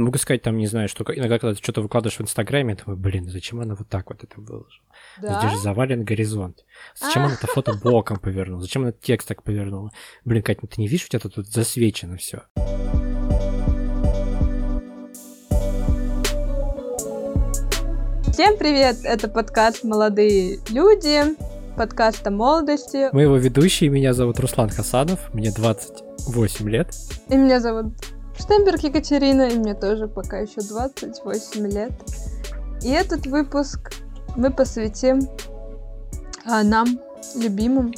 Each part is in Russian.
Могу сказать, там, не знаю, что иногда, когда ты что-то выкладываешь в Инстаграме, я думаю, блин, зачем она вот так вот это выложила? Да? Здесь же завален горизонт. Зачем она это фото боком повернула? Зачем она текст так повернула? Блин, Катя, ну ты не видишь, у тебя тут засвечено все. Всем привет! Это подкаст «Молодые люди», подкаст о молодости. Мы его ведущие, меня зовут Руслан Хасанов, мне 28 лет. И меня зовут Штемберг Екатерина, и мне тоже пока еще 28 лет. И этот выпуск мы посвятим а, нам, любимым,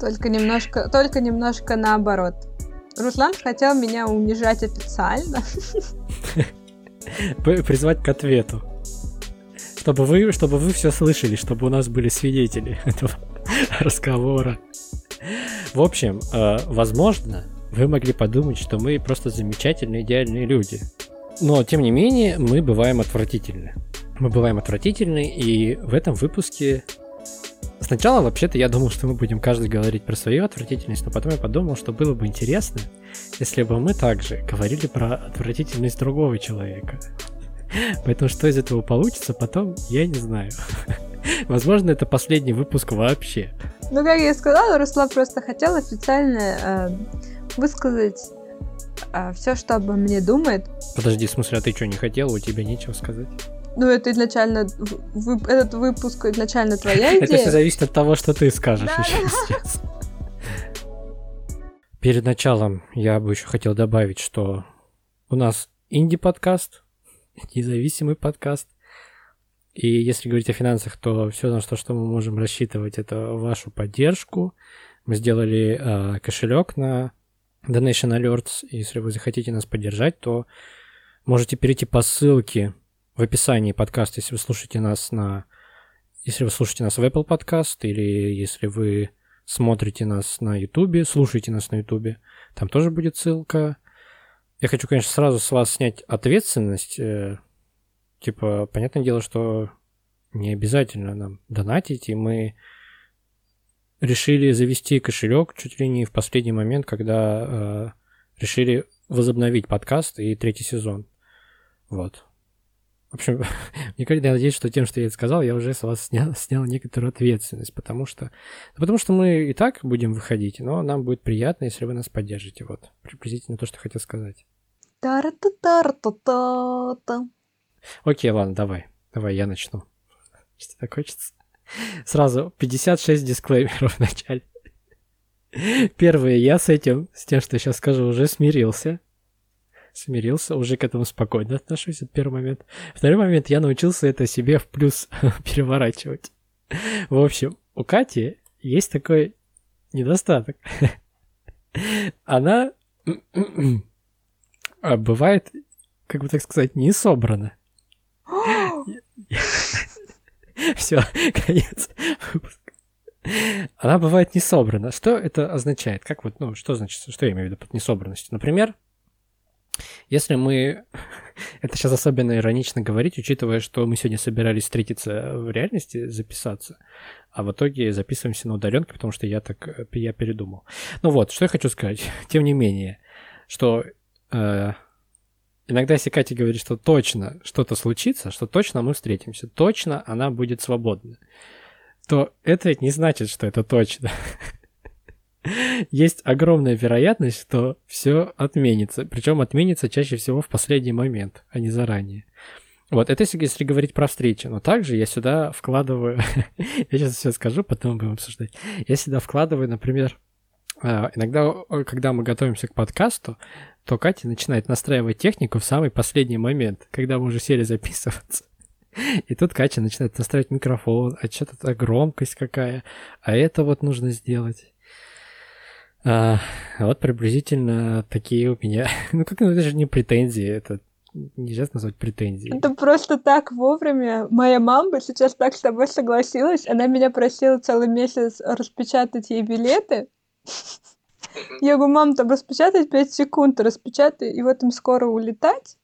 только немножко, только немножко наоборот. Руслан хотел меня унижать официально. Призвать к ответу. Чтобы вы, чтобы вы все слышали, чтобы у нас были свидетели этого разговора. В общем, э, возможно, вы могли подумать, что мы просто замечательные, идеальные люди. Но, тем не менее, мы бываем отвратительны. Мы бываем отвратительны, и в этом выпуске... Сначала, вообще-то, я думал, что мы будем каждый говорить про свою отвратительность, но потом я подумал, что было бы интересно, если бы мы также говорили про отвратительность другого человека. Поэтому что из этого получится потом, я не знаю. Возможно, это последний выпуск вообще. Ну, как я сказала, Руслан просто хотел официально э, высказать а, все, что обо мне думает. Подожди, в смысле, а ты что, не хотела? У тебя нечего сказать? Ну, это изначально... Вы, этот выпуск изначально твоя идея. Это все зависит от того, что ты скажешь еще сейчас. Перед началом я бы еще хотел добавить, что у нас инди-подкаст, независимый подкаст. И если говорить о финансах, то все, на что, что мы можем рассчитывать, это вашу поддержку. Мы сделали э, кошелек на Donation Alerts. Если вы захотите нас поддержать, то можете перейти по ссылке в описании подкаста, если вы слушаете нас на... Если вы слушаете нас в Apple Podcast, или если вы смотрите нас на YouTube, слушаете нас на YouTube, там тоже будет ссылка. Я хочу, конечно, сразу с вас снять ответственность. Э, типа, понятное дело, что не обязательно нам донатить, и мы решили завести кошелек чуть ли не в последний момент, когда э, решили возобновить подкаст и третий сезон. Вот. В общем, мне кажется, я надеюсь, что тем, что я это сказал, я уже с вас снял, снял некоторую ответственность, потому что, ну, потому что мы и так будем выходить, но нам будет приятно, если вы нас поддержите. Вот, приблизительно то, что хотел сказать. Окей, ладно, давай. Давай, я начну. Что так хочется. Сразу 56 дисклеймеров в начале. Первое, я с этим, с тем, что сейчас скажу, уже смирился. Смирился, уже к этому спокойно отношусь, это первый момент. Второй момент, я научился это себе в плюс переворачивать. В общем, у Кати есть такой недостаток. Она бывает, как бы так сказать, не собрана. Все, конец. Она бывает не собрана. Что это означает? Как вот, ну, что значит, что я имею в виду под несобранностью? Например, если мы... Это сейчас особенно иронично говорить, учитывая, что мы сегодня собирались встретиться в реальности, записаться, а в итоге записываемся на удаленке, потому что я так я передумал. Ну вот, что я хочу сказать. Тем не менее, что э, Иногда, если Катя говорит, что точно что-то случится, что точно мы встретимся, точно она будет свободна, то это не значит, что это точно. Есть огромная вероятность, что все отменится. Причем отменится чаще всего в последний момент, а не заранее. Вот, это если, если говорить про встречи. Но также я сюда вкладываю... я сейчас все скажу, потом будем обсуждать. Я сюда вкладываю, например, иногда, когда мы готовимся к подкасту, то Катя начинает настраивать технику в самый последний момент, когда мы уже сели записываться. И тут Катя начинает настраивать микрофон, а что-то громкость какая, а это вот нужно сделать. А, вот приблизительно такие у меня. Ну как, ну это же не претензии, это нельзя назвать претензией. Это просто так вовремя. Моя мама сейчас так с тобой согласилась. Она меня просила целый месяц распечатать ей билеты. Я говорю, мам, там распечатать 5 секунд, распечатай, и вот им скоро улетать.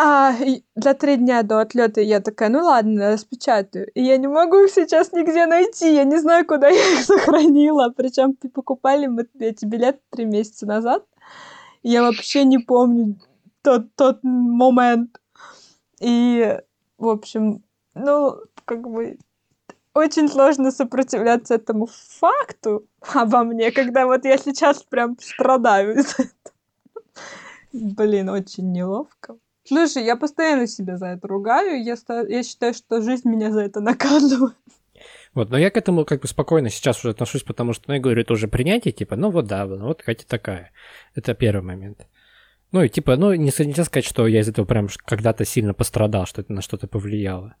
А за три дня до отлета я такая, ну ладно, распечатаю. И я не могу их сейчас нигде найти, я не знаю, куда я их сохранила. Причем покупали мы эти билеты три месяца назад. Я вообще не помню тот, тот момент. И, в общем, ну, как бы очень сложно сопротивляться этому факту обо мне, когда вот я сейчас прям страдаю из этого. Блин, очень неловко. Слушай, я постоянно себя за это ругаю, я, я считаю, что жизнь меня за это наказывает. Вот, но я к этому как бы спокойно сейчас уже отношусь, потому что, ну, я говорю, это уже принятие, типа, ну вот да, ну вот Катя такая. Это первый момент. Ну и типа, ну не, нельзя сказать, что я из этого прям когда-то сильно пострадал, что это на что-то повлияло.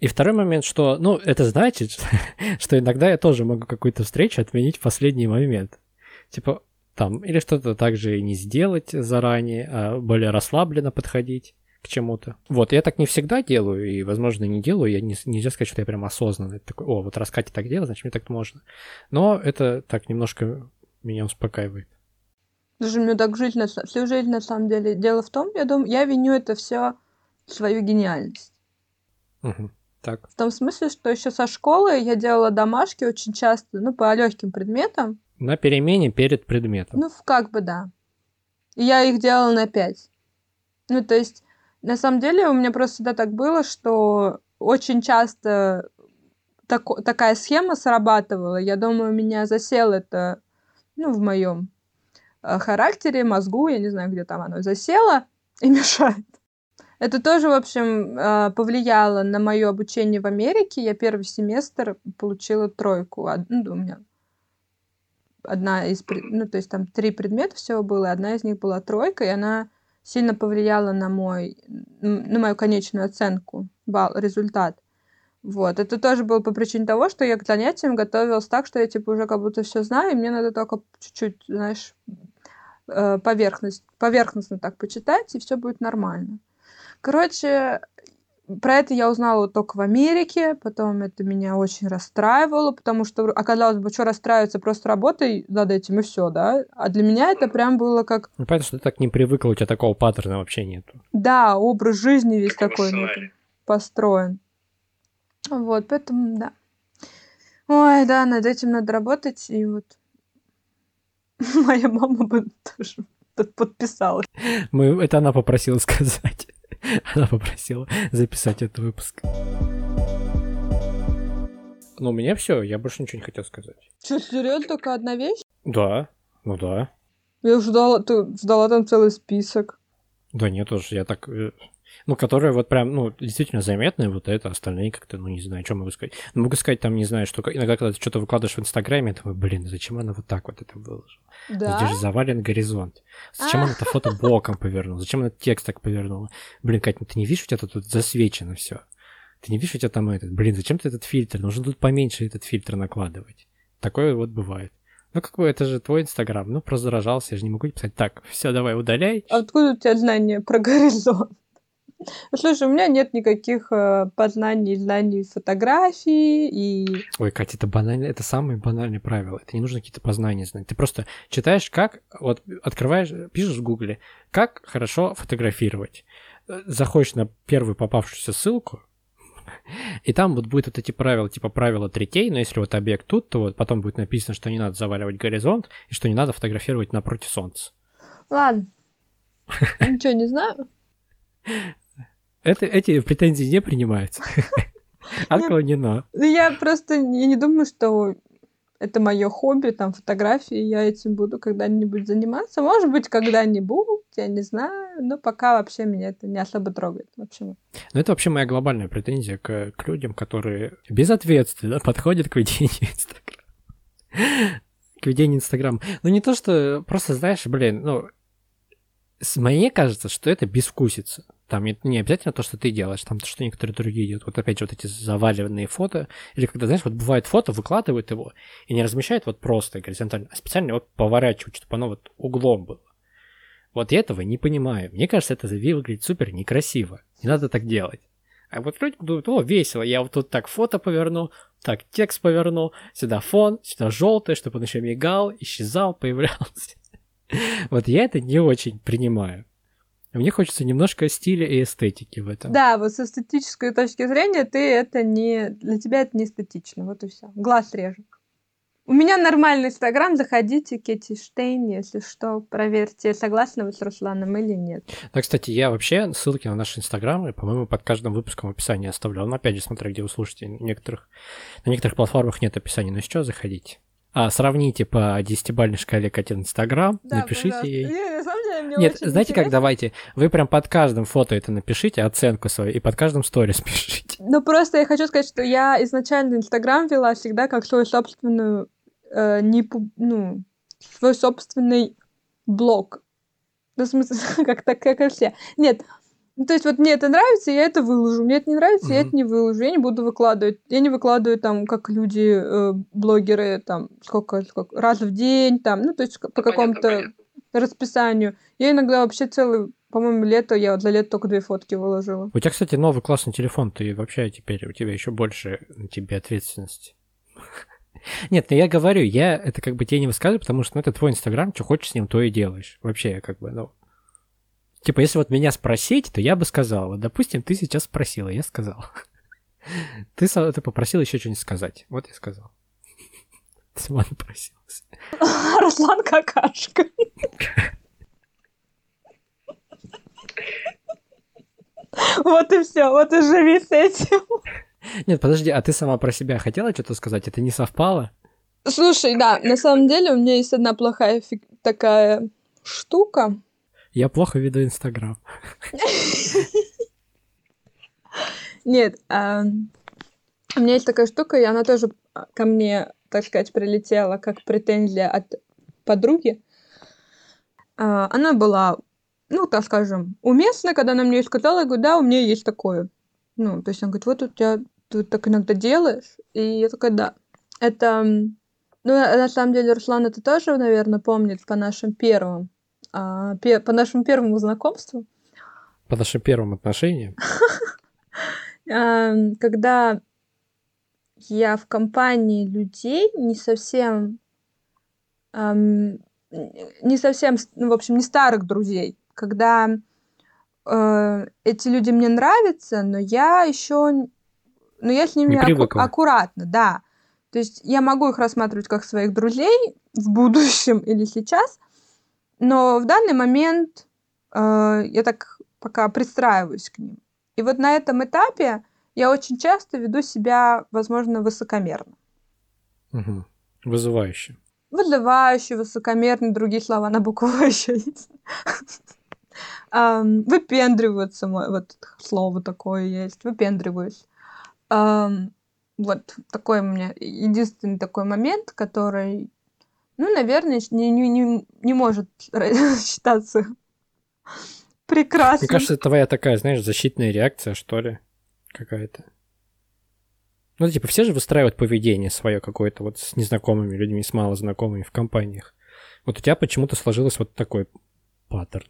И второй момент, что, ну, это значит, что иногда я тоже могу какую-то встречу отменить в последний момент. Типа, там, или что-то также и не сделать заранее, а более расслабленно подходить к чему-то. Вот, я так не всегда делаю, и, возможно, не делаю, я не, нельзя сказать, что я прям осознанно это такой, о, вот раз Катя так делает, значит, мне так можно. Но это так немножко меня успокаивает. Даже мне так жить на, всю жизнь, на самом деле. Дело в том, я думаю, я виню это все свою гениальность. Угу. Так. В том смысле, что еще со школы я делала домашки очень часто, ну, по легким предметам. На перемене перед предметом. Ну, как бы да. И я их делала на пять. Ну, то есть, на самом деле, у меня просто всегда так было, что очень часто так, такая схема срабатывала. Я думаю, у меня засел это, ну, в моем э, характере, мозгу, я не знаю, где там оно засело и мешает. Это тоже, в общем, э, повлияло на мое обучение в Америке. Я первый семестр получила тройку. Ну, у меня одна из... Ну, то есть там три предмета всего было, одна из них была тройка, и она сильно повлияла на мой... на мою конечную оценку, балл, результат. Вот. Это тоже было по причине того, что я к занятиям готовилась так, что я, типа, уже как будто все знаю, и мне надо только чуть-чуть, знаешь, э, поверхность, поверхностно так почитать, и все будет нормально. Короче, про это я узнала только в Америке, потом это меня очень расстраивало, потому что оказалось бы, что расстраиваться, просто работай над этим и все, да. А для меня это прям было как... Ну, понятно, что ты так не привыкла, у тебя такого паттерна вообще нету. Да, образ жизни весь как такой ну, построен. Вот, поэтому, да. Ой, да, над этим надо работать, и вот моя мама бы тоже подписалась. Мы, это она попросила сказать. Она попросила записать этот выпуск. Ну, у меня все, я больше ничего не хотел сказать. Что, серьезно, только одна вещь? Да, ну да. Я ждала, ты ждала там целый список. Да нет, уж я так э, ну, которые вот прям, ну, действительно заметные, вот это, остальные как-то, ну, не знаю, что могу сказать. Ну, могу сказать, там, не знаю, что иногда, когда ты что-то выкладываешь в Инстаграме, я думаю, блин, зачем она вот так вот это выложила? Да? Здесь же завален горизонт. Зачем она это фото боком повернула? Зачем она текст так повернула? Блин, Кать, ну ты не видишь, у тебя тут засвечено все. Ты не видишь, у тебя там этот, блин, зачем ты этот фильтр? Нужно тут поменьше этот фильтр накладывать. Такое вот бывает. Ну, как бы это же твой Инстаграм. Ну, просто заражался, я же не могу писать. Так, все, давай, удаляй. А откуда у тебя знания про горизонт? Слушай, у меня нет никаких э, познаний, знаний фотографии и... Ой, Катя, это банально, это самые банальные правила. Это не нужно какие-то познания знать. Ты просто читаешь, как, вот открываешь, пишешь в гугле, как хорошо фотографировать. Заходишь на первую попавшуюся ссылку, и там вот будет вот эти правила, типа правила третей, но если вот объект тут, то вот потом будет написано, что не надо заваливать горизонт, и что не надо фотографировать напротив солнца. Ладно. Ничего не знаю. Это, эти претензии не принимаются. Отклонено. Ну, я просто я не думаю, что это мое хобби, там, фотографии, я этим буду когда-нибудь заниматься. Может быть, когда-нибудь, я не знаю, но пока вообще меня это не особо трогает. Вообще. Ну, это вообще моя глобальная претензия к, к людям, которые безответственно подходят к ведению Инстаграма. К ведению Инстаграма. Ну, не то, что просто, знаешь, блин, ну, мне кажется, что это безвкусица. Там не обязательно то, что ты делаешь, там то, что некоторые другие делают. Вот опять же вот эти заваливанные фото. Или когда, знаешь, вот бывает фото, выкладывают его и не размещают вот просто горизонтально, а специально вот поворачивают, чтобы оно вот углом было. Вот я этого не понимаю. Мне кажется, это выглядит супер некрасиво. Не надо так делать. А вот люди думают, о, весело, я вот тут так фото поверну, так текст поверну, сюда фон, сюда желтый, чтобы он еще мигал, исчезал, появлялся. Вот я это не очень принимаю. Мне хочется немножко стиля и эстетики в этом. Да, вот с эстетической точки зрения ты это не... Для тебя это не эстетично, вот и все. Глаз режет. У меня нормальный инстаграм, заходите, Кетти Штейн, если что, проверьте, согласны вы с Русланом или нет. Да, кстати, я вообще ссылки на наш инстаграм, по-моему, под каждым выпуском в описании оставлял. Но опять же, смотря где вы слушаете, некоторых, на некоторых платформах нет описания, но еще заходите. А, сравните по десятибальной шкале Катин Инстаграм, да, напишите пожалуйста. ей. Не, на самом деле, мне Нет, знаете интересно. как, давайте, вы прям под каждым фото это напишите, оценку свою, и под каждым сторис пишите. Ну, просто я хочу сказать, что я изначально Инстаграм вела всегда как свою собственную э, не, ну, свой собственный блог. Ну, в смысле, как так, как и все. Нет, ну, то есть вот мне это нравится, я это выложу. Мне это не нравится, mm-hmm. я это не выложу. Я не буду выкладывать. Я не выкладываю там, как люди, э, блогеры, там, сколько, сколько, раз в день, там, ну, то есть по какому-то расписанию. Я иногда вообще целый, по-моему, лето, я вот за лето только две фотки выложила. У тебя, кстати, новый классный телефон, ты вообще теперь, у тебя еще больше на тебе ответственности. Нет, ну я говорю, я это как бы тебе не высказываю, потому что ну, это твой Инстаграм, что хочешь с ним, то и делаешь. Вообще, я как бы, ну... Типа, если вот меня спросить, то я бы сказал. Вот, допустим, ты сейчас спросила, я сказал. Ты, ты попросил еще что-нибудь сказать. Вот я сказал. Сама напросилась. Руслан какашка. Вот и все, вот и живи с этим. Нет, подожди, а ты сама про себя хотела что-то сказать? Это не совпало? Слушай, да, на самом деле у меня есть одна плохая фиг... такая штука. Я плохо веду Инстаграм. Нет, у меня есть такая штука, и она тоже ко мне, так сказать, прилетела как претензия от подруги. А, она была, ну, так скажем, уместна, когда она мне сказала, я говорю, да, у меня есть такое. Ну, то есть она говорит, вот у тебя ты так иногда делаешь? И я такая, да. Это, ну, на самом деле, Руслан это тоже, наверное, помнит по нашим первым, а, по нашему первому знакомству. По нашим первым отношениям? Когда я в компании людей не совсем не совсем, ну, в общем, не старых друзей, когда э, эти люди мне нравятся, но я еще но я с ними аку- аккуратно, да. То есть я могу их рассматривать как своих друзей в будущем или сейчас, но в данный момент э, я так пока пристраиваюсь к ним. И вот на этом этапе я очень часто веду себя, возможно, высокомерно. Угу. Вызывающе. Вызывающе, высокомерно, другие слова на букву еще есть. Выпендриваются, вот слово такое есть, выпендриваюсь. Вот такой у меня единственный такой момент, который, ну, наверное, не, не, не, не может считаться прекрасным. Мне кажется, это твоя такая, знаешь, защитная реакция, что ли, какая-то. Ну, типа, все же выстраивают поведение свое какое-то вот с незнакомыми людьми, с малознакомыми в компаниях. Вот у тебя почему-то сложилось вот такой паттерн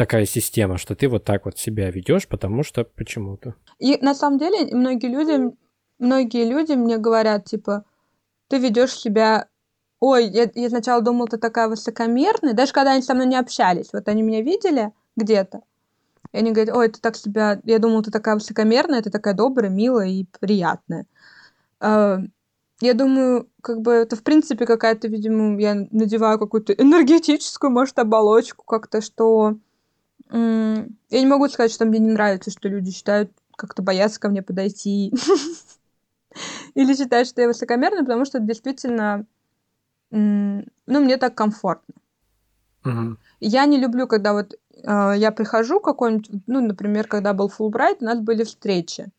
такая система, что ты вот так вот себя ведешь, потому что почему-то. И на самом деле многие люди, многие люди мне говорят, типа, ты ведешь себя ой, я, я сначала думал, ты такая высокомерная, даже когда они со мной не общались, вот они меня видели где-то, и они говорят, ой, ты так себя, я думал, ты такая высокомерная, ты такая добрая, милая и приятная. А, я думаю, как бы это в принципе какая-то, видимо, я надеваю какую-то энергетическую, может, оболочку как-то, что я не могу сказать, что мне не нравится, что люди считают, как-то боятся ко мне подойти. Или считают, что я высокомерна, потому что действительно, ну, мне так комфортно. Я не люблю, когда вот э, я прихожу какой-нибудь, ну, например, когда был Фулбрайт, у нас были встречи.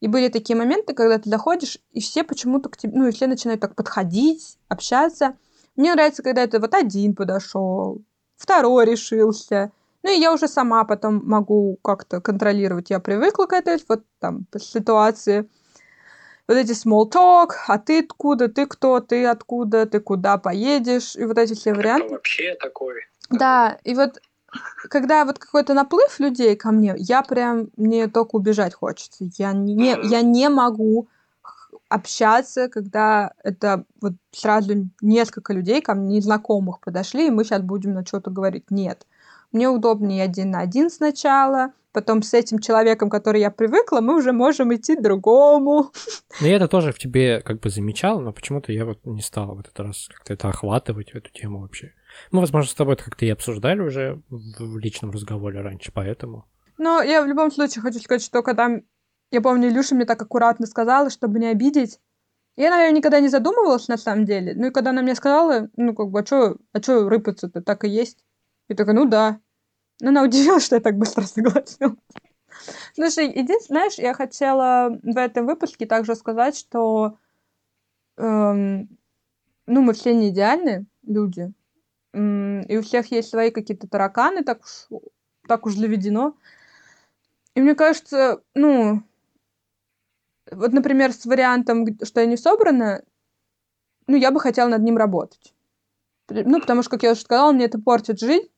И были такие моменты, когда ты заходишь, и все почему-то к тебе, ну, и все начинают так подходить, общаться. Мне нравится, когда это вот один подошел, второй решился, ну и я уже сама потом могу как-то контролировать. Я привыкла к этой вот там ситуации. Вот эти small talk, а ты откуда, ты кто, ты откуда, ты куда поедешь, и вот эти все варианты. Кто вообще такой? Да, и вот когда вот какой-то наплыв людей ко мне, я прям, мне только убежать хочется. Я не, я не могу общаться, когда это вот сразу несколько людей ко мне, незнакомых, подошли, и мы сейчас будем на что-то говорить. Нет мне удобнее один на один сначала, потом с этим человеком, который я привыкла, мы уже можем идти другому. Ну, я это тоже в тебе как бы замечал, но почему-то я вот не стал в этот раз как-то это охватывать, эту тему вообще. Мы, возможно, с тобой это как-то и обсуждали уже в личном разговоре раньше, поэтому... Но я в любом случае хочу сказать, что когда... Я помню, Илюша мне так аккуратно сказала, чтобы не обидеть. Я, наверное, никогда не задумывалась на самом деле. Ну и когда она мне сказала, ну как бы, а что а чё рыпаться-то, так и есть. И такая, ну да. Но она удивилась, что я так быстро согласилась. Слушай, единственное, знаешь, я хотела в этом выпуске также сказать, что эм, ну, мы все не идеальны люди. И у всех есть свои какие-то тараканы, так уж, так уж заведено. И мне кажется, ну, вот, например, с вариантом, что я не собрана, ну, я бы хотела над ним работать. Ну, потому что, как я уже сказала, мне это портит жизнь.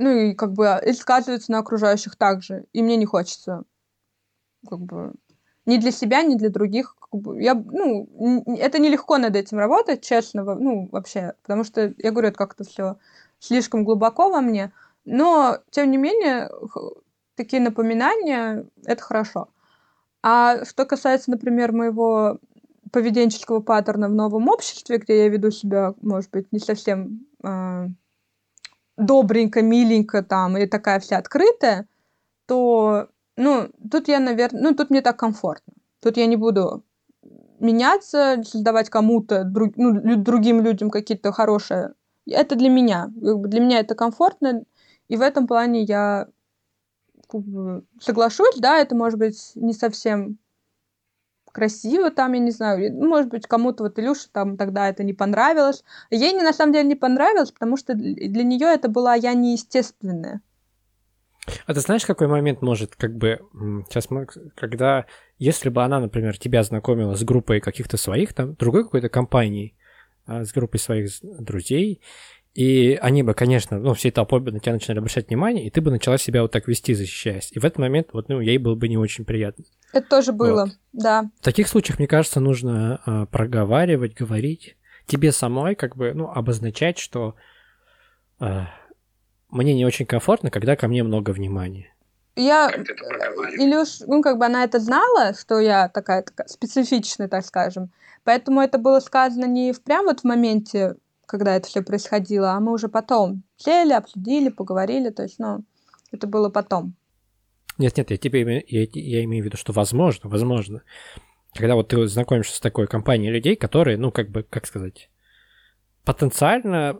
Ну, и как бы и сказывается на окружающих также. И мне не хочется как бы ни для себя, ни для других. Как бы, я, ну, это нелегко над этим работать, честно, ну, вообще, потому что, я говорю, это как-то все слишком глубоко во мне, но, тем не менее, такие напоминания — это хорошо. А что касается, например, моего поведенческого паттерна в новом обществе, где я веду себя, может быть, не совсем э, добренько, миленько там и такая вся открытая, то, ну, тут я, наверное, ну, тут мне так комфортно. Тут я не буду меняться, создавать кому-то, друг, ну, другим людям какие-то хорошие. Это для меня. Для меня это комфортно, и в этом плане я соглашусь, да, это может быть не совсем красиво там, я не знаю, может быть, кому-то вот Илюше там тогда это не понравилось. Ей не, на самом деле не понравилось, потому что для нее это была я неестественная. А ты знаешь, какой момент может, как бы, сейчас мы, когда, если бы она, например, тебя знакомила с группой каких-то своих, там, другой какой-то компании, а, с группой своих друзей, и они бы, конечно, ну, всей толпой бы на тебя начинали обращать внимание, и ты бы начала себя вот так вести, защищаясь. И в этот момент, вот, ну, ей было бы не очень приятно. Это тоже было, вот. да. В таких случаях, мне кажется, нужно э, проговаривать, говорить тебе самой, как бы, ну, обозначать, что э, мне не очень комфортно, когда ко мне много внимания. Я, Илюш, ну, как бы она это знала, что я такая, такая специфичная, так скажем. Поэтому это было сказано не в прям вот в моменте когда это все происходило, а мы уже потом сели, обсудили, поговорили, то есть, ну, это было потом. Нет, нет, я тебе я, я имею в виду, что возможно, возможно, когда вот ты знакомишься с такой компанией людей, которые, ну, как бы, как сказать, потенциально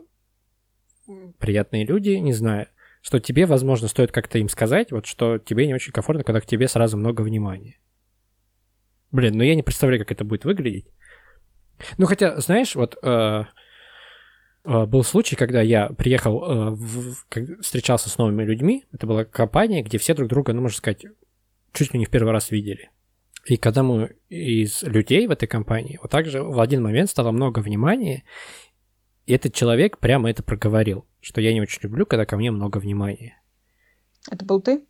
приятные люди, не знаю, что тебе, возможно, стоит как-то им сказать, вот что тебе не очень комфортно, когда к тебе сразу много внимания. Блин, ну я не представляю, как это будет выглядеть. Ну, хотя, знаешь, вот э, был случай, когда я приехал, в, встречался с новыми людьми. Это была компания, где все друг друга, ну, можно сказать, чуть ли не в первый раз видели. И когда мы из людей в этой компании, вот так же в один момент стало много внимания, и этот человек прямо это проговорил, что я не очень люблю, когда ко мне много внимания. Это был ты?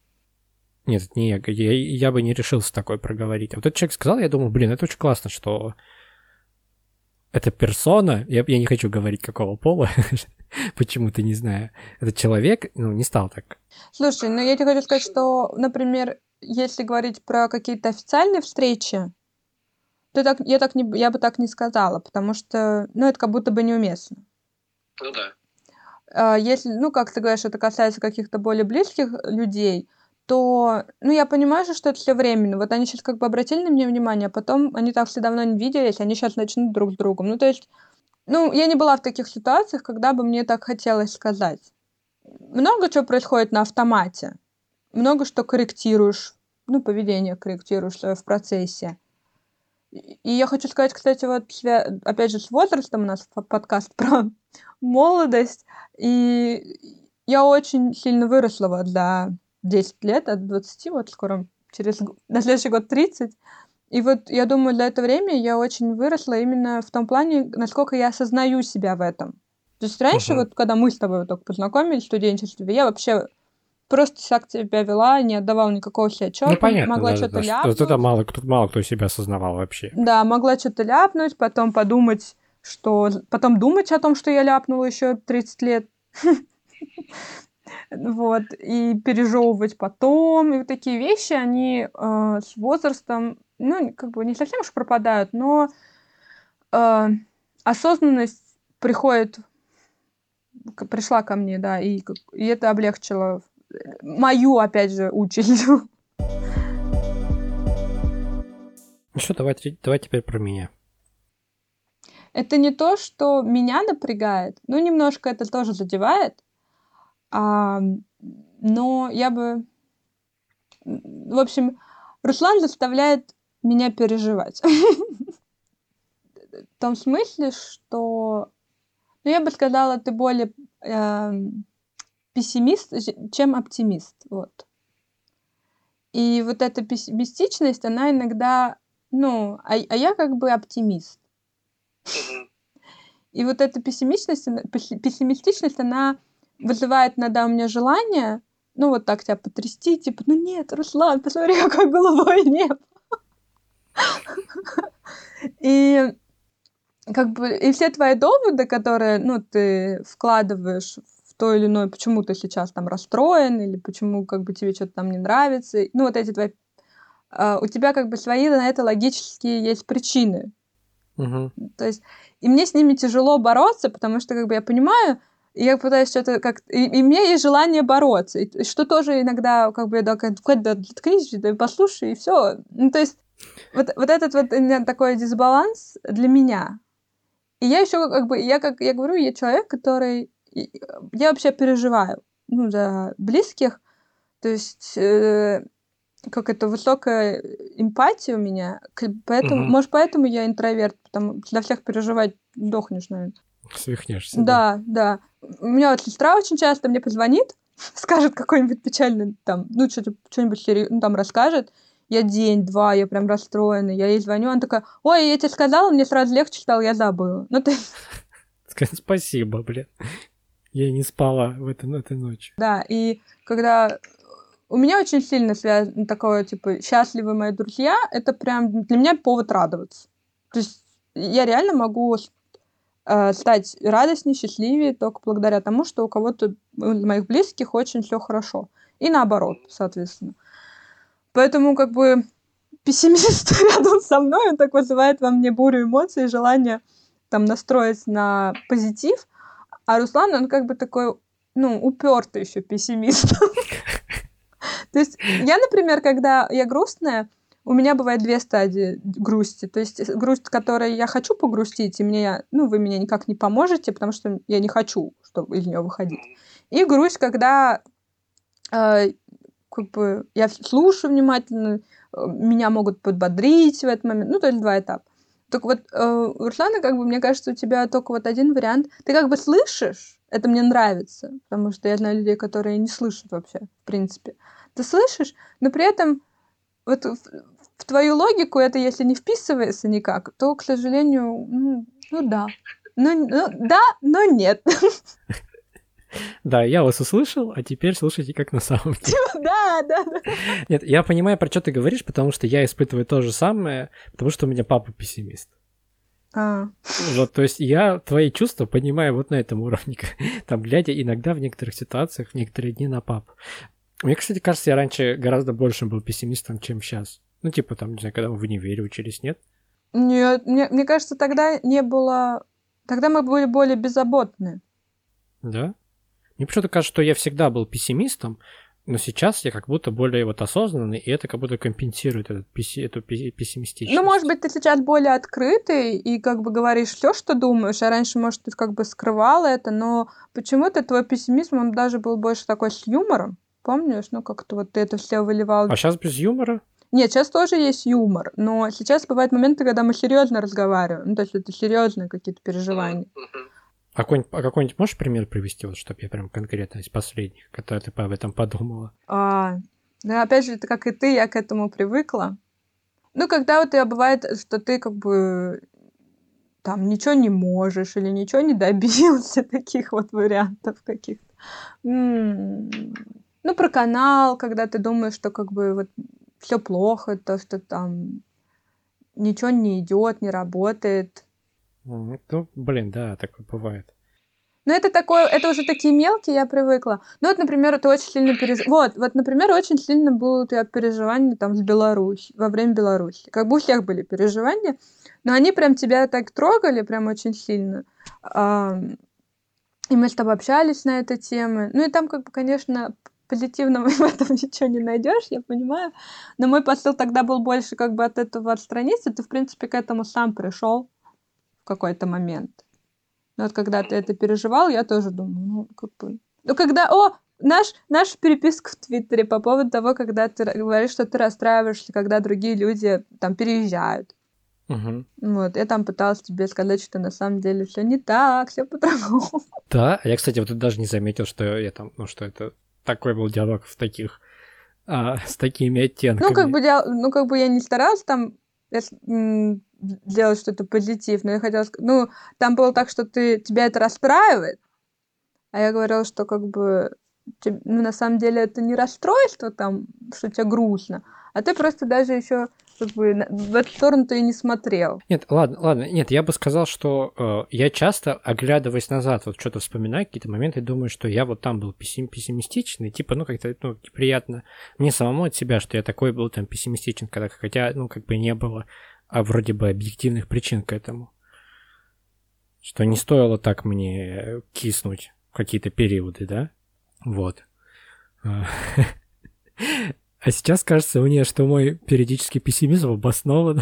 Нет, это не я. я. Я бы не решился такое проговорить. А вот этот человек сказал, я думал, блин, это очень классно, что эта персона, я, я не хочу говорить какого пола, почему-то не знаю, этот человек, ну, не стал так. Слушай, ну я тебе хочу сказать, что, например, если говорить про какие-то официальные встречи, то так, я, так не, я бы так не сказала, потому что, ну, это как будто бы неуместно. Ну да. А, если, ну, как ты говоришь, это касается каких-то более близких людей, то, ну, я понимаю же, что это все временно. Вот они сейчас как бы обратили на меня внимание, а потом они так все давно не виделись, они сейчас начнут друг с другом. Ну, то есть, ну, я не была в таких ситуациях, когда бы мне так хотелось сказать. Много чего происходит на автомате. Много что корректируешь, ну, поведение корректируешь в процессе. И я хочу сказать, кстати, вот опять же с возрастом у нас подкаст про молодость, и я очень сильно выросла вот за 10 лет, от 20, вот скоро через на следующий год 30. И вот я думаю, для этого времени я очень выросла именно в том плане, насколько я осознаю себя в этом. То есть раньше, uh-huh. вот когда мы с тобой вот только познакомились в студенчестве, я вообще просто так себя вела, не отдавала никакого себе отчета. Ну, понятно, могла да, что-то да, ляпнуть. Что, это мало, мало кто себя осознавал вообще. Да, могла что-то ляпнуть, потом подумать, что... Потом думать о том, что я ляпнула еще 30 лет. Вот, и пережевывать потом. И вот такие вещи, они э, с возрастом, ну, как бы не совсем уж пропадают, но э, осознанность приходит, пришла ко мне, да, и, и это облегчило мою, опять же, участь. Ну что, давай, давай теперь про меня. Это не то, что меня напрягает, ну, немножко это тоже задевает, а, но я бы... В общем, Руслан заставляет меня переживать. В том смысле, что... Ну, я бы сказала, ты более э, пессимист, чем оптимист. Вот. И вот эта пессимистичность, она иногда ну, а, а я как бы оптимист. И вот эта пессимистичность, пессимистичность, она вызывает иногда у меня желание, ну, вот так тебя потрясти, типа, ну нет, Руслан, посмотри, какое голубое небо. И как бы, и все твои доводы, которые, ну, ты вкладываешь в то или иное, почему ты сейчас там расстроен, или почему как бы тебе что-то там не нравится, ну, вот эти твои а, у тебя как бы свои на это логические есть причины. Угу. То есть, и мне с ними тяжело бороться, потому что как бы я понимаю, я пытаюсь что-то как... И, и меня есть желание бороться, и, что тоже иногда как бы я да, заткнись, да, послушай, и все. Ну, то есть, вот, вот этот вот такой дисбаланс для меня. И я еще как бы, я как я говорю, я человек, который... Я вообще переживаю ну, за близких, то есть э, как это высокая эмпатия у меня, поэтому, угу. может, поэтому я интроверт, потому что для всех переживать сдохнешь, наверное. Свихнешься. Да, да, да. У меня вот сестра очень часто мне позвонит, скажет какой-нибудь печальный, там, ну, что-то, что-нибудь ну, там расскажет, я день-два, я прям расстроена, я ей звоню, она такая, ой, я тебе сказала, мне сразу легче стало, я забыла. Ну, ты... Спасибо, блин. Я не спала в эту, этой ночь. Да, и когда у меня очень сильно связано такое, типа, счастливые мои друзья, это прям для меня повод радоваться. То есть я реально могу э, стать радостнее, счастливее только благодаря тому, что у кого-то моих близких очень все хорошо. И наоборот, соответственно. Поэтому, как бы, пессимист рядом со мной, он так вызывает во мне бурю эмоций, желание там настроить на позитив. А Руслан, он как бы такой, ну, упертый еще пессимист. То есть я, например, когда я грустная, у меня бывает две стадии грусти. То есть грусть, которой я хочу погрустить, и мне, ну, вы меня никак не поможете, потому что я не хочу, чтобы из нее выходить. И грусть, когда э, как бы я слушаю внимательно, э, меня могут подбодрить в этот момент. Ну, то есть два этапа. Так вот, э, Руслана, как бы, мне кажется, у тебя только вот один вариант. Ты как бы слышишь, это мне нравится, потому что я знаю людей, которые не слышат вообще, в принципе ты слышишь, но при этом вот в, твою логику это если не вписывается никак, то, к сожалению, ну, ну да. Ну, ну да, но нет. Да, я вас услышал, а теперь слушайте, как на самом деле. Да, да, да. Нет, я понимаю, про что ты говоришь, потому что я испытываю то же самое, потому что у меня папа пессимист. А. Вот, то есть я твои чувства понимаю вот на этом уровне, там, глядя иногда в некоторых ситуациях, в некоторые дни на папу. Мне, кстати, кажется, я раньше гораздо больше был пессимистом, чем сейчас. Ну, типа, там, не знаю, когда мы в универе учились, нет? Нет, мне, мне кажется, тогда не было... Тогда мы были более беззаботны. Да? Мне почему-то кажется, что я всегда был пессимистом, но сейчас я как будто более вот осознанный, и это как будто компенсирует этот, эту пессимистичность. Ну, может быть, ты сейчас более открытый и как бы говоришь все, что думаешь, а раньше, может, ты как бы скрывал это, но почему-то твой пессимизм, он даже был больше такой с юмором. Помнишь, ну как-то вот ты это все выливал. А сейчас без юмора? Нет, сейчас тоже есть юмор, но сейчас бывают моменты, когда мы серьезно разговариваем, ну то есть это серьезные какие-то переживания. А какой-нибудь, а какой-нибудь можешь пример привести, вот, чтобы я прям конкретно из последних, которые ты об этом подумала? А, ну, опять же, это как и ты, я к этому привыкла. Ну, когда вот я бывает, что ты как бы там ничего не можешь или ничего не добился, таких вот вариантов каких-то. М-м-м ну, про канал, когда ты думаешь, что как бы вот все плохо, то, что там ничего не идет, не работает. Ну, блин, да, такое бывает. Ну, это такое, это уже такие мелкие, я привыкла. Ну, вот, например, это очень сильно переж... Вот, вот, например, очень сильно было у тебя переживание там с Беларусь, во время Беларуси. Как бы у всех были переживания, но они прям тебя так трогали, прям очень сильно. И мы с тобой общались на эту тему. Ну, и там, как бы, конечно, позитивного в этом ничего не найдешь, я понимаю. Но мой посыл тогда был больше как бы от этого отстраниться. Ты, в принципе, к этому сам пришел в какой-то момент. Но вот когда ты это переживал, я тоже думаю, ну, как бы... Ну, когда... О, наш, наш переписка в Твиттере по поводу того, когда ты говоришь, что ты расстраиваешься, когда другие люди там переезжают. Угу. Вот, я там пыталась тебе сказать, что на самом деле все не так, все по-другому. Да, я, кстати, вот даже не заметил, что я там, ну, что это такой был диалог в таких, а, с такими оттенками. Ну, как бы, я, ну, как бы я не старалась там сделать что-то позитивное. Я хотела ну, там было так, что ты, тебя это расстраивает, а я говорила, что как бы ну, на самом деле это не расстройство там, что тебе грустно, а ты просто даже еще как бы в эту сторону ты не смотрел. Нет, ладно, ладно, нет, я бы сказал, что э, я часто, оглядываясь назад, вот что-то вспоминаю, какие-то моменты, думаю, что я вот там был пессим пессимистичный, типа, ну, как-то, ну, приятно мне самому от себя, что я такой был там пессимистичен, когда, хотя, ну, как бы не было а вроде бы объективных причин к этому. Что не стоило так мне киснуть в какие-то периоды, да? Вот. А, сейчас кажется мне, что мой периодический пессимизм обоснован.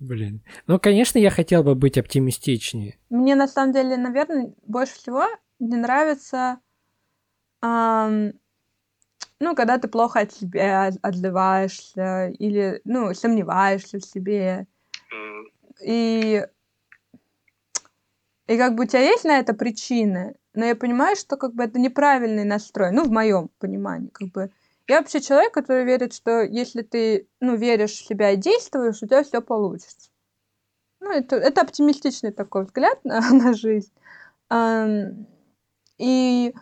Блин. Ну, конечно, я хотел бы быть оптимистичнее. Мне на самом деле, наверное, больше всего не нравится эм, ну, когда ты плохо от себя отзываешься или, ну, сомневаешься в себе. И, и как бы у тебя есть на это причины, но я понимаю, что как бы это неправильный настрой, ну, в моем понимании, как бы. Я вообще человек, который верит, что если ты, ну, веришь в себя и действуешь, у тебя все получится. Ну, это, это оптимистичный такой взгляд на, на жизнь. И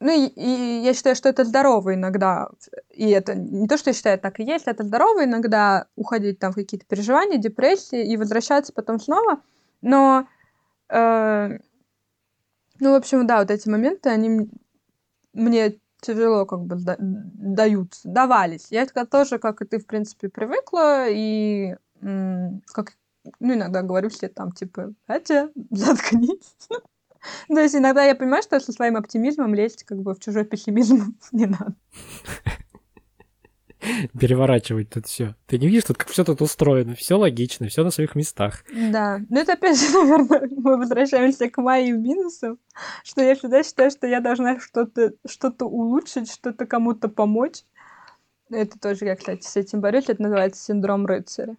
ну, и, и я считаю, что это здорово иногда. И это не то, что я считаю, так и есть, это здорово иногда уходить там в какие-то переживания, депрессии и возвращаться потом снова. Но, э, ну, в общем, да, вот эти моменты, они мне тяжело как бы даются, давались. Я тоже, как и ты, в принципе, привыкла, и как, ну, иногда говорю себе там, типа, Катя, заткнись. То есть иногда я понимаю, что со своим оптимизмом лезть как бы в чужой пессимизм не надо. Переворачивать тут все. Ты не видишь, тут как все тут устроено, все логично, все на своих местах. Да. Ну это опять же, наверное, мы возвращаемся к моим минусам, что я всегда считаю, что я должна что-то что улучшить, что-то кому-то помочь. Это тоже я, кстати, с этим борюсь. Это называется синдром рыцаря.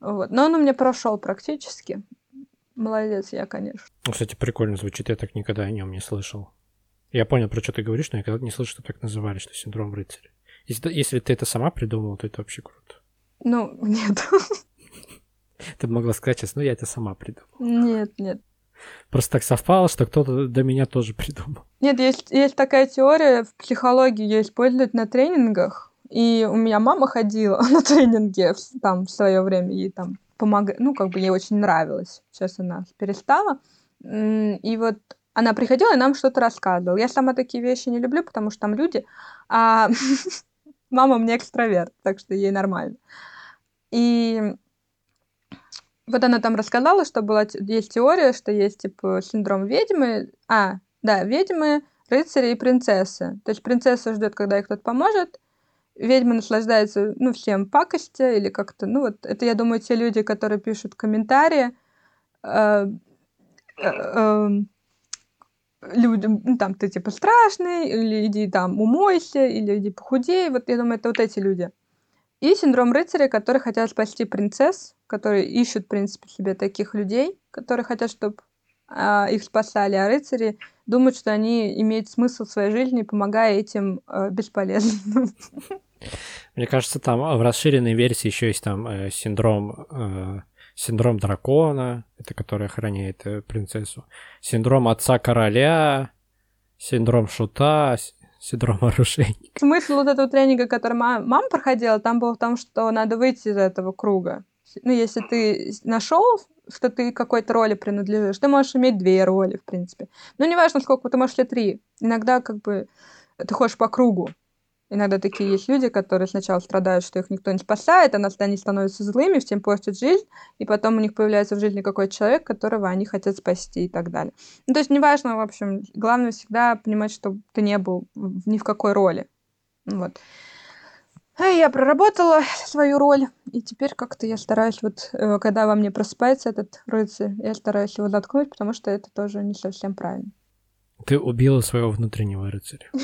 Вот. Но он у меня прошел практически. Молодец я, конечно. Кстати, прикольно звучит, я так никогда о нем не слышал. Я понял, про что ты говоришь, но я никогда не слышал, что так называли, что синдром рыцаря. Если, ты это сама придумала, то это вообще круто. Ну, нет. Ты могла сказать сейчас, ну я это сама придумала. Нет, нет. Просто так совпало, что кто-то до меня тоже придумал. Нет, есть, есть такая теория в психологии, ее используют на тренингах. И у меня мама ходила на тренинги там в свое время, ей там помог... ну, как бы ей очень нравилось. Сейчас она перестала. И вот она приходила и нам что-то рассказывала. Я сама такие вещи не люблю, потому что там люди, а мама мне экстраверт, так что ей нормально. И вот она там рассказала, что была, есть теория, что есть, типа, синдром ведьмы, а, да, ведьмы, рыцари и принцессы. То есть принцесса ждет, когда ей кто-то поможет, ведьма наслаждается, ну, всем пакостя или как-то, ну, вот это, я думаю, те люди, которые пишут комментарии, э, э, э, людям, ну, там, ты, типа, страшный, или иди там умойся, или иди похудей, вот, я думаю, это вот эти люди. И синдром рыцаря, которые хотят спасти принцесс, которые ищут, в принципе, себе таких людей, которые хотят, чтобы а, их спасали, а рыцари думают, что они имеют смысл в своей жизни, помогая этим э, бесполезным. Мне кажется, там в расширенной версии еще есть там э, синдром э, синдром дракона, это который охраняет э, принцессу, синдром отца короля, синдром шута, синдром оружейника. Смысл вот этого тренинга, который мама проходила, там был в том, что надо выйти из этого круга ну, если ты нашел, что ты какой-то роли принадлежишь, ты можешь иметь две роли, в принципе. Ну, неважно, сколько, ты можешь ли три. Иногда как бы ты ходишь по кругу. Иногда такие есть люди, которые сначала страдают, что их никто не спасает, а они становятся злыми, всем портят жизнь, и потом у них появляется в жизни какой-то человек, которого они хотят спасти и так далее. Ну, то есть неважно, в общем, главное всегда понимать, что ты не был ни в какой роли. Вот. Я проработала свою роль, и теперь как-то я стараюсь, вот э, когда во мне просыпается этот рыцарь, я стараюсь его заткнуть, потому что это тоже не совсем правильно. Ты убила своего внутреннего рыцаря.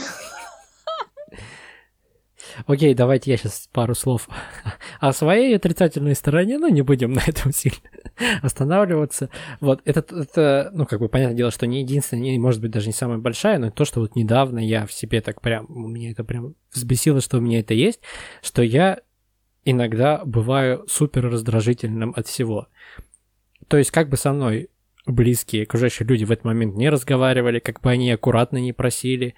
Окей, давайте я сейчас пару слов о своей отрицательной стороне, но не будем на этом сильно останавливаться. Вот, это, это, ну, как бы, понятное дело, что не единственная, не, может быть, даже не самая большая, но то, что вот недавно я в себе так прям, у меня это прям взбесило, что у меня это есть, что я иногда бываю супер раздражительным от всего. То есть, как бы со мной близкие, окружающие люди в этот момент не разговаривали, как бы они аккуратно не просили,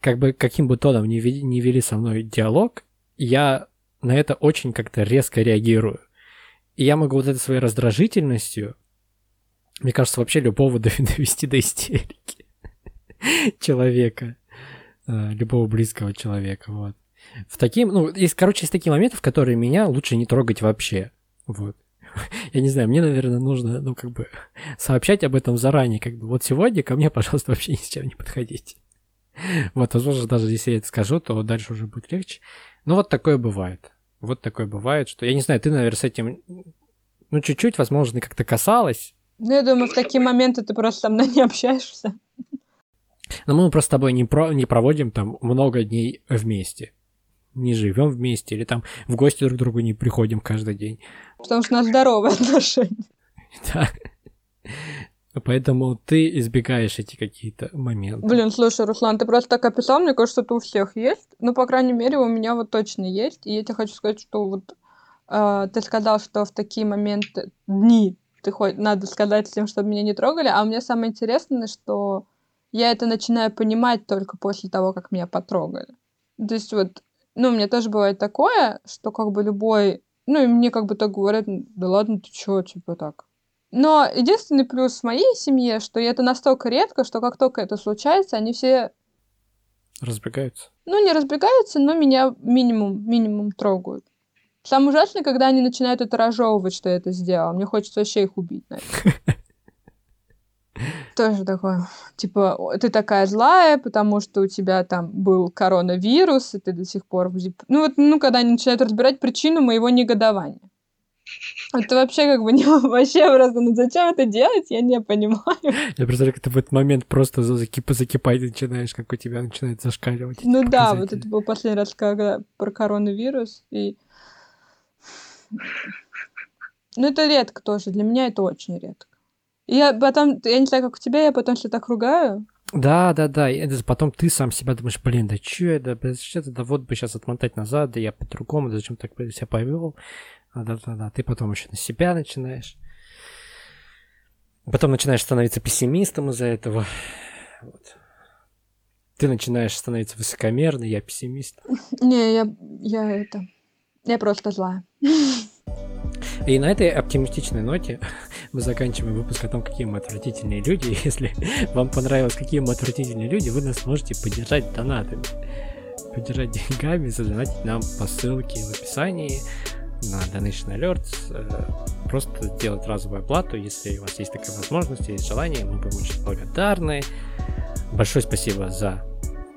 как бы каким бы тоном не, вели, не вели со мной диалог, я на это очень как-то резко реагирую. И я могу вот этой своей раздражительностью, мне кажется, вообще любого довести до истерики человека, э, любого близкого человека, вот. В таким, ну, есть, короче, есть такие моменты, в которые меня лучше не трогать вообще, вот. Я не знаю, мне, наверное, нужно, ну, как бы, сообщать об этом заранее, как бы, вот сегодня ко мне, пожалуйста, вообще ни с чем не подходите. Вот, возможно, даже если я это скажу, то дальше уже будет легче. Ну, вот такое бывает. Вот такое бывает, что... Я не знаю, ты, наверное, с этим, ну, чуть-чуть, возможно, как-то касалась. Ну, я думаю, в такие моменты ты просто со мной не общаешься. Но мы просто с тобой не, про... не проводим там много дней вместе. Не живем вместе, или там в гости друг к другу не приходим каждый день. Потому что у нас здоровые отношения. Да. Поэтому ты избегаешь эти какие-то моменты. Блин, слушай, Руслан, ты просто так описал, мне кажется, это у всех есть. Ну, по крайней мере, у меня вот точно есть. И я тебе хочу сказать, что вот э, ты сказал, что в такие моменты, дни, ты хоть надо сказать всем, чтобы меня не трогали. А меня самое интересное, что я это начинаю понимать только после того, как меня потрогали. То есть вот, ну, у меня тоже бывает такое, что как бы любой... Ну, и мне как бы так говорят, да ладно, ты чё, типа так но единственный плюс в моей семье, что это настолько редко, что как только это случается, они все... Разбегаются? Ну, не разбегаются, но меня минимум, минимум трогают. Самое ужасное, когда они начинают это разжевывать, что я это сделал. Мне хочется вообще их убить, Тоже такое, типа, ты такая злая, потому что у тебя там был коронавирус, и ты до сих пор... Ну, вот, ну, когда они начинают разбирать причину моего негодования. Это вообще как бы не вообще просто, ну зачем это делать, я не понимаю. Я представляю, как ты в этот момент просто закип, закипать начинаешь, как у тебя начинает зашкаливать. Ну да, вот это был последний раз, когда про коронавирус, и... Ну это редко тоже, для меня это очень редко. Я потом, я не знаю, как у тебя, я потом все так ругаю. Да, да, да. И потом ты сам себя думаешь, блин, да что это, да, что-то, да вот бы сейчас отмотать назад, да я по-другому, да зачем так себя повел. Да-да-да, ты потом еще на себя начинаешь. Потом начинаешь становиться пессимистом из-за этого. Вот. Ты начинаешь становиться высокомерной, я пессимист. Не, я, я это... Я просто злая. И на этой оптимистичной ноте мы заканчиваем выпуск о том, какие мы отвратительные люди. Если вам понравилось, какие мы отвратительные люди, вы нас можете поддержать донатами. Поддержать деньгами, задонатить нам по ссылке в описании на Donation Alerts, э, просто сделать разовую оплату, если у вас есть такая возможность, есть желание, мы будем очень благодарны. Большое спасибо за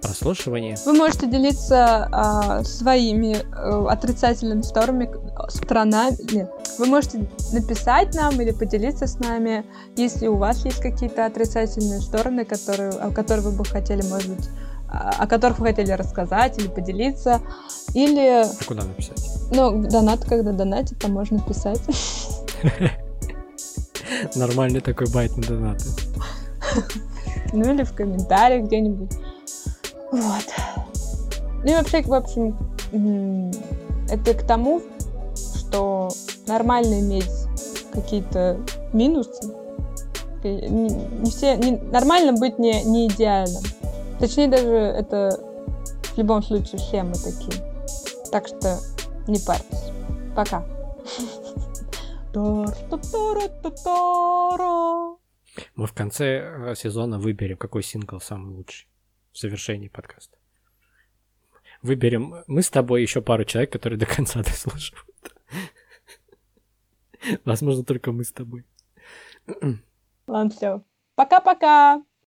прослушивание. Вы можете делиться а, своими а, отрицательными сторонами, сторонами. Вы можете написать нам или поделиться с нами, если у вас есть какие-то отрицательные стороны, которые, о которых вы бы хотели, может быть, о которых вы хотели рассказать или поделиться, или... Куда написать? Ну, донат, когда донатить, там можно писать. Нормальный такой байт на донаты. Ну или в комментариях где-нибудь. Вот. Ну и вообще, в общем, это к тому, что нормально иметь какие-то минусы. Не, не все, не, нормально быть не, не идеальным. Точнее, даже это в любом случае все мы такие. Так что не парьтесь. Пока. Мы в конце э, сезона выберем, какой сингл самый лучший в завершении подкаста. Выберем мы с тобой еще пару человек, которые до конца дослушивают. Возможно, только мы с тобой. Ладно, все. Пока-пока!